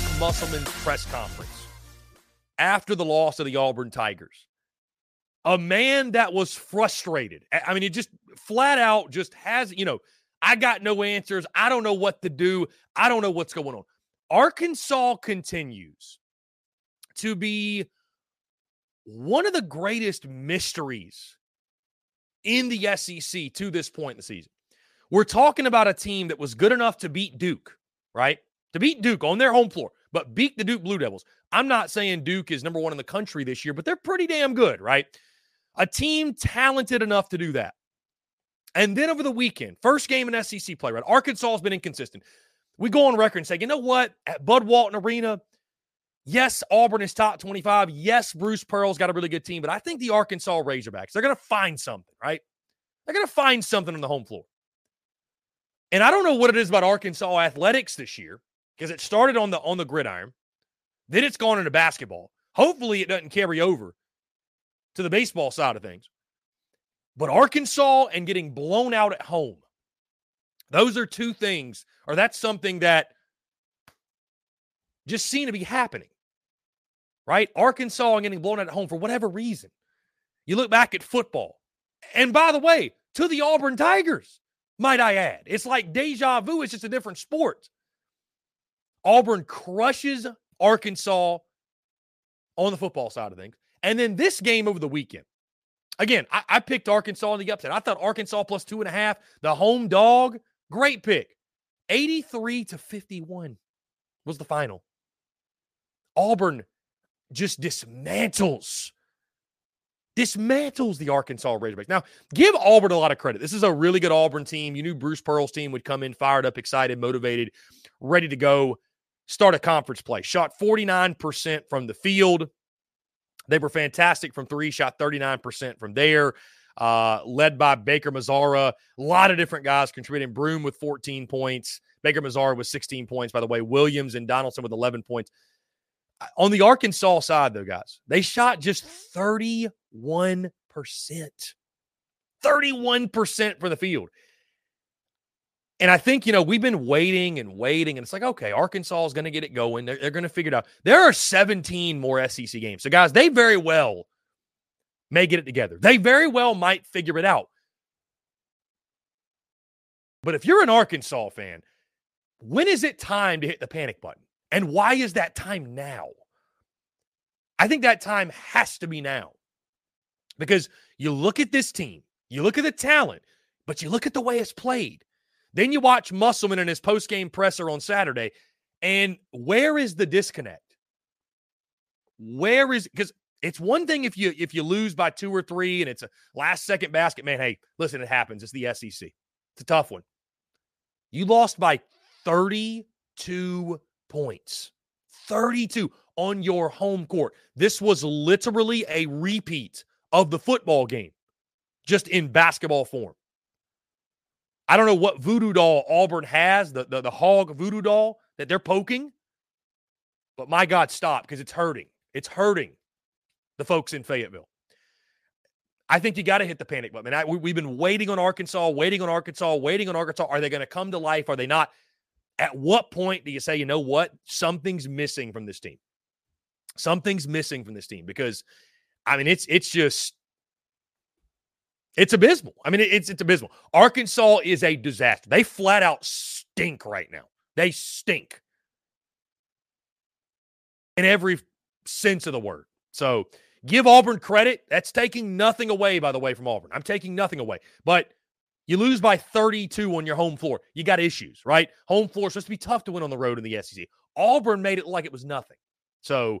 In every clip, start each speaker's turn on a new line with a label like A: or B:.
A: Eric Musselman's press conference after the loss of the Auburn Tigers? A man that was frustrated. I mean, it just flat out just has, you know, I got no answers. I don't know what to do. I don't know what's going on. Arkansas continues to be one of the greatest mysteries in the SEC to this point in the season. We're talking about a team that was good enough to beat Duke, right? To beat Duke on their home floor, but beat the Duke Blue Devils. I'm not saying Duke is number one in the country this year, but they're pretty damn good, right? A team talented enough to do that. And then over the weekend, first game in SEC play, right? Arkansas has been inconsistent. We go on record and say, you know what? At Bud Walton Arena, yes, Auburn is top 25. Yes, Bruce Pearl's got a really good team, but I think the Arkansas Razorbacks, they're going to find something, right? They're going to find something on the home floor. And I don't know what it is about Arkansas athletics this year because it started on the on the gridiron, then it's gone into basketball. Hopefully, it doesn't carry over to the baseball side of things. But Arkansas and getting blown out at home, those are two things, or that's something that just seem to be happening, right? Arkansas and getting blown out at home for whatever reason. You look back at football, and by the way, to the Auburn Tigers, might I add. It's like deja vu, it's just a different sport. Auburn crushes Arkansas on the football side of things. And then this game over the weekend. Again, I, I picked Arkansas in the upset. I thought Arkansas plus two and a half, the home dog, great pick. 83 to 51 was the final. Auburn just dismantles dismantles the Arkansas Razorbacks. Now, give Auburn a lot of credit. This is a really good Auburn team. You knew Bruce Pearl's team would come in fired up, excited, motivated, ready to go start a conference play. Shot 49% from the field. They were fantastic from three, shot 39% from there. Uh, led by Baker Mazara. A lot of different guys contributing. Broome with 14 points. Baker Mazara with 16 points, by the way. Williams and Donaldson with 11 points. On the Arkansas side, though, guys, they shot just 31%. 31% for the field. And I think, you know, we've been waiting and waiting, and it's like, okay, Arkansas is going to get it going. They're, they're going to figure it out. There are 17 more SEC games. So, guys, they very well may get it together. They very well might figure it out. But if you're an Arkansas fan, when is it time to hit the panic button? And why is that time now? I think that time has to be now because you look at this team, you look at the talent, but you look at the way it's played. Then you watch Musselman in his post-game presser on Saturday, and where is the disconnect? Where is because it's one thing if you if you lose by two or three and it's a last second basket, man. Hey, listen, it happens. It's the SEC. It's a tough one. You lost by 32 points. 32 on your home court. This was literally a repeat of the football game, just in basketball form. I don't know what voodoo doll Auburn has, the, the, the hog voodoo doll that they're poking. But my God, stop because it's hurting. It's hurting the folks in Fayetteville. I think you got to hit the panic button. I, we, have been waiting on Arkansas, waiting on Arkansas, waiting on Arkansas. Are they going to come to life? Are they not? At what point do you say, you know what? Something's missing from this team. Something's missing from this team because, I mean, it's it's just it's abysmal. I mean, it's it's abysmal. Arkansas is a disaster. They flat out stink right now. They stink in every sense of the word. So give Auburn credit. That's taking nothing away, by the way, from Auburn. I'm taking nothing away. But you lose by 32 on your home floor. You got issues, right? Home floor supposed to be tough to win on the road in the SEC. Auburn made it like it was nothing. So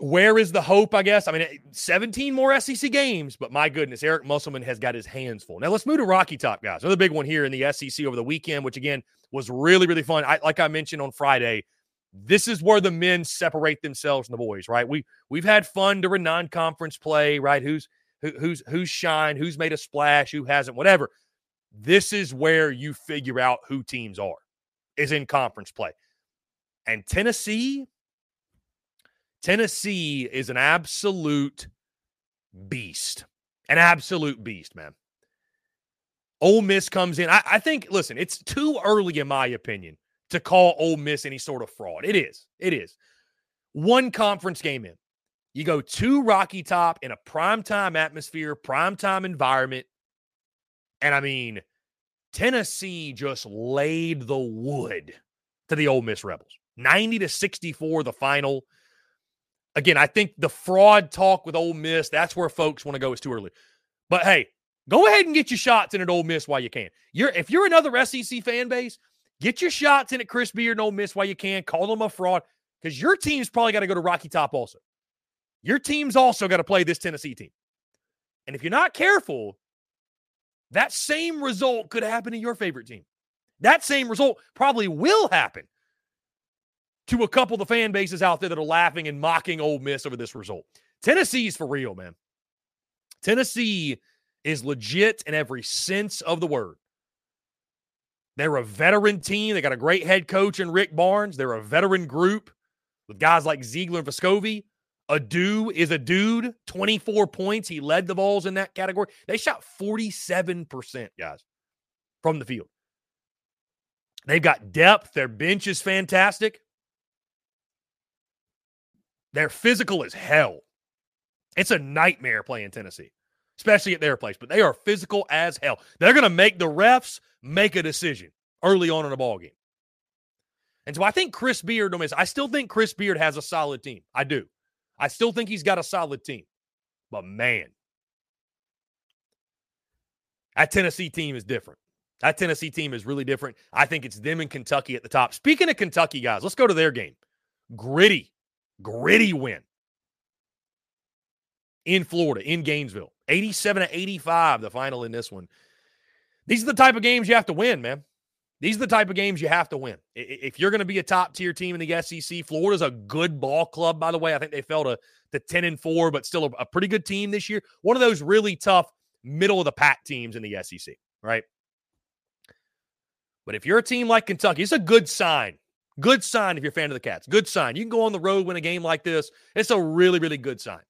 A: where is the hope? I guess. I mean, 17 more SEC games, but my goodness, Eric Musselman has got his hands full. Now let's move to Rocky Top, guys. Another big one here in the SEC over the weekend, which again was really, really fun. I, like I mentioned on Friday, this is where the men separate themselves from the boys, right? We we've had fun during non-conference play, right? Who's who, who's who's shine, who's made a splash, who hasn't, whatever. this is where you figure out who teams are, is in conference play. And Tennessee, Tennessee is an absolute beast. An absolute beast, man. Ole Miss comes in. I, I, think, listen, it's too early, in my opinion, to call Ole Miss any sort of fraud. It is. It is. One conference game in. You go to Rocky Top in a primetime atmosphere, primetime environment. And I mean, Tennessee just laid the wood to the Ole Miss Rebels. 90 to 64, the final. Again, I think the fraud talk with Ole Miss, that's where folks want to go. It's too early. But hey, go ahead and get your shots in at Ole Miss while you can. You're if you're another SEC fan base, get your shots in at Chris Beard and Ole Miss while you can. Call them a fraud because your team's probably got to go to Rocky Top also. Your team's also got to play this Tennessee team. And if you're not careful, that same result could happen to your favorite team. That same result probably will happen to a couple of the fan bases out there that are laughing and mocking Ole Miss over this result. Tennessee's for real, man. Tennessee is legit in every sense of the word. They're a veteran team. They got a great head coach in Rick Barnes. They're a veteran group with guys like Zeigler and Vescovi. Aidoo is a dude, 24 points. He led the Vols in that category. They shot 47%, guys, from the field. They've got depth. Their bench is fantastic. They're physical as hell. It's a nightmare playing Tennessee, especially at their place, but they are physical as hell. They're going to make the refs make a decision early on in a ball game. And so I think Chris Beard, I still think Chris Beard has a solid team. I do. I still think he's got a solid team. But man, that Tennessee team is different. That Tennessee team is really different. I think it's them and Kentucky at the top. Speaking of Kentucky, guys, let's go to their game. Gritty, gritty win in Florida, in Gainesville. 87 to 85, the final in this one. These are the type of games you have to win, man. These are the type of games you have to win. If you're going to be a top tier team in the SEC, Florida's a good ball club, by the way. I think they fell to, to 10 and 4, but still a, a pretty good team this year. One of those really tough middle of the pack teams in the SEC, right? But if you're a team like Kentucky, it's a good sign. Good sign if you're a fan of the Cats. Good sign. You can go on the road, win a game like this. It's a really, really good sign,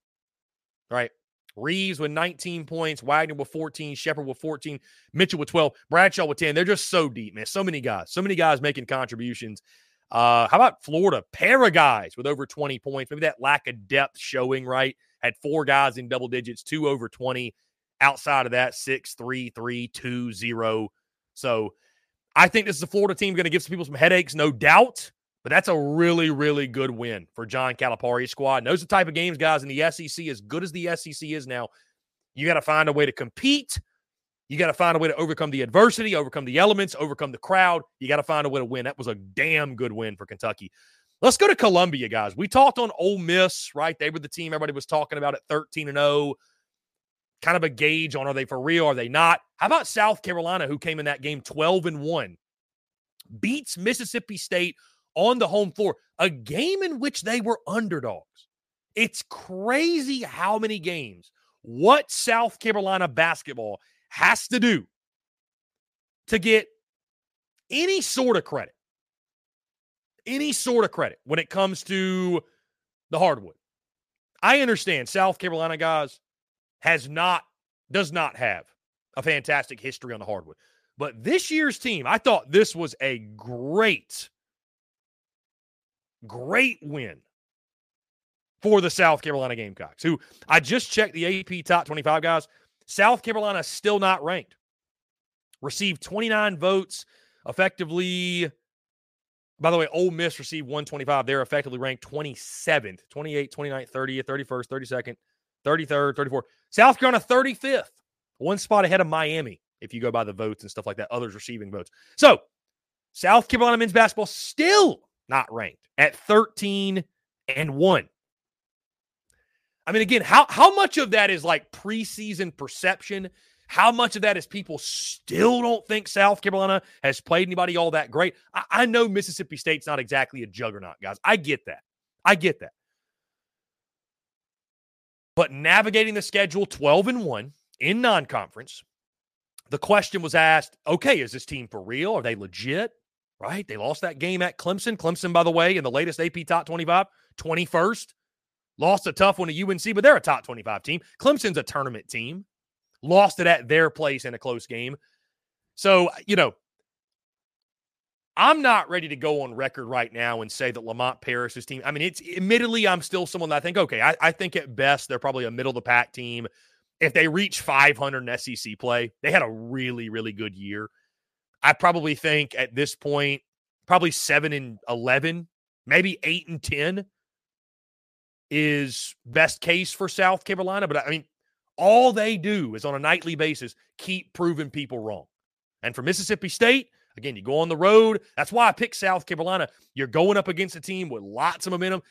A: right? Reeves with 19 points, Wagner with 14, Sheppard with 14, Mitchell with 12, Bradshaw with 10. They're just so deep, man. So many guys, so many guys making contributions. Uh, how about Florida? Pair of guys with over 20 points. Maybe that lack of depth showing, right? Had four guys in double digits, two over 20. Outside of that, six, three, three, two, zero. So I think this is a Florida team going to give some people some headaches, no doubt. But that's a really, really good win for John Calipari's squad. And those are the type of games, guys, in the SEC, as good as the SEC is now, you got to find a way to compete. You got to find a way to overcome the adversity, overcome the elements, overcome the crowd. You got to find a way to win. That was a damn good win for Kentucky. Let's go to Columbia, guys. We talked on Ole Miss, right? They were the team everybody was talking about at 13 and 0. Kind of a gauge on are they for real? Are they not? How about South Carolina, who came in that game 12 and 1, beats Mississippi State on the home floor, a game in which they were underdogs. It's crazy how many games, what South Carolina basketball has to do to get any sort of credit, any sort of credit when it comes to the hardwood. I understand South Carolina guys has not, does not have a fantastic history on the hardwood. But this year's team, I thought this was a great Great win for the South Carolina Gamecocks, who I just checked the AP top 25 guys. South Carolina still not ranked. Received 29 votes, effectively. By the way, Ole Miss received 125. They're effectively ranked 27th, 28, 29th, 30th, 31st, 32nd, 33rd, 34th. South Carolina 35th, one spot ahead of Miami if you go by the votes and stuff like that, others receiving votes. So, South Carolina men's basketball still not ranked at 13 and 1. I mean, again, how, how much of that is like preseason perception? How much of that is people still don't think South Carolina has played anybody all that great? I, I know Mississippi State's not exactly a juggernaut, guys. I get that. I get that. But navigating the schedule 12 and 1 in non conference, the question was asked okay, is this team for real? Are they legit? Right? They lost that game at Clemson. Clemson, by the way, in the latest AP Top 25, 21st. Lost a tough one to UNC, but they're a top 25 team. Clemson's a tournament team. Lost it at their place in a close game. So, you know, I'm not ready to go on record right now and say that Lamont Paris's team. I mean, it's admittedly, I'm still someone that I think, okay, I, I think at best they're probably a middle of the pack team. If they reach 500 in SEC play, they had a really, really good year. I probably think at this point, probably seven and 11, maybe eight and 10 is best case for South Carolina. But I mean, all they do is on a nightly basis keep proving people wrong. And for Mississippi State, Again, you go on the road. That's why I picked South Carolina. You're going up against a team with lots of momentum.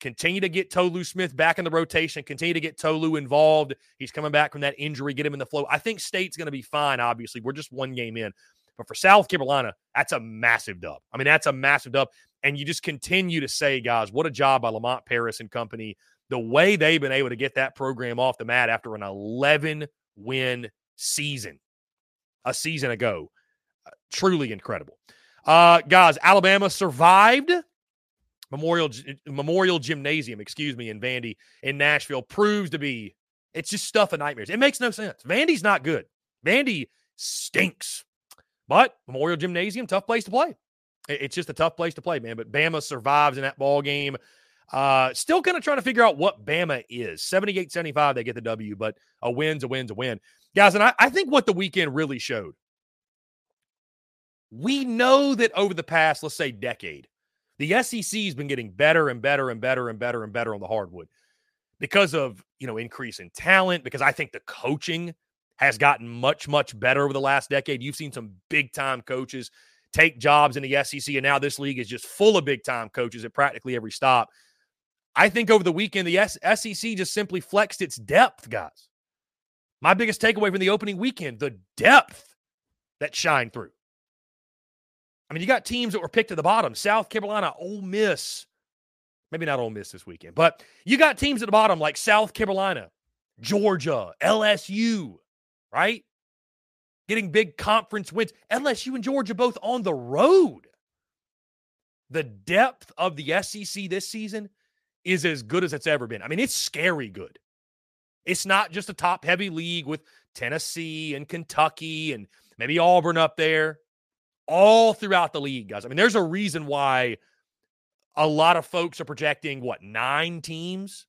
A: Continue to get Tolu Smith back in the rotation. Continue to get Tolu involved. He's coming back from that injury. Get him in the flow. I think State's going to be fine. Obviously, we're just one game in. But for South Carolina, that's a massive dub. I mean, that's a massive dub. And you just continue to say, guys, what a job by Lamont Paris and company. The way they've been able to get that program off the mat after an 11 win season a season ago truly incredible. Uh, guys, Alabama survived Memorial Memorial Gymnasium, excuse me, in Vandy in Nashville proves to be it's just stuff of nightmares. It makes no sense. Vandy's not good. Vandy stinks. But Memorial Gymnasium, tough place to play. It's just a tough place to play, man. But Bama survives in that ball game. Uh, still kind of trying to figure out what Bama is. 78 75, they get the W, but a win's a win's a win. Guys, and I, I think what the weekend really showed we know that over the past, let's say, decade, the SEC has been getting better and better and better and better and better on the hardwood because of, you know, increase in talent, because I think the coaching has gotten much, much better over the last decade. You've seen some big time coaches take jobs in the SEC, and now this league is just full of big time coaches at practically every stop. I think over the weekend, the SEC just simply flexed its depth, guys. My biggest takeaway from the opening weekend the depth that shined through. I mean, you got teams that were picked at the bottom South Carolina, Ole Miss. Maybe not Ole Miss this weekend, but you got teams at the bottom like South Carolina, Georgia, LSU, right? Getting big conference wins. LSU and Georgia both on the road. The depth of the SEC this season is as good as it's ever been. I mean, it's scary good. It's not just a top heavy league with Tennessee and Kentucky and maybe Auburn up there all throughout the league, guys. I mean, there's a reason why a lot of folks are projecting what nine teams,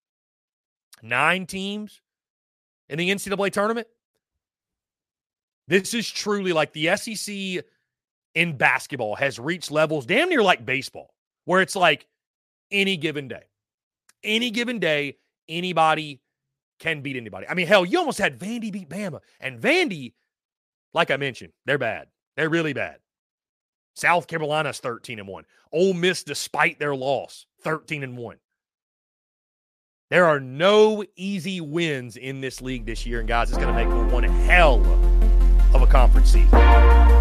A: nine teams in the NCAA tournament. This is truly like the SEC in basketball has reached levels damn near like baseball, where it's like any given day, any given day, anybody can beat anybody. I mean, hell, you almost had Vandy beat Bama, and Vandy, like I mentioned, they're bad. They're really bad. South Carolina's 13 and 1. Ole Miss, despite their loss, 13 and 1. There are no easy wins in this league this year. And guys, it's going to make for one hell of a conference season.